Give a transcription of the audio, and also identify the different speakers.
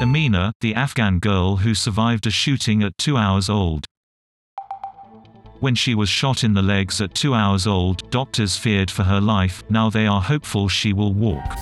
Speaker 1: Amina, the Afghan girl who survived a shooting at two hours old. When she was shot in the legs at two hours old, doctors feared for her life, now they are hopeful she will walk.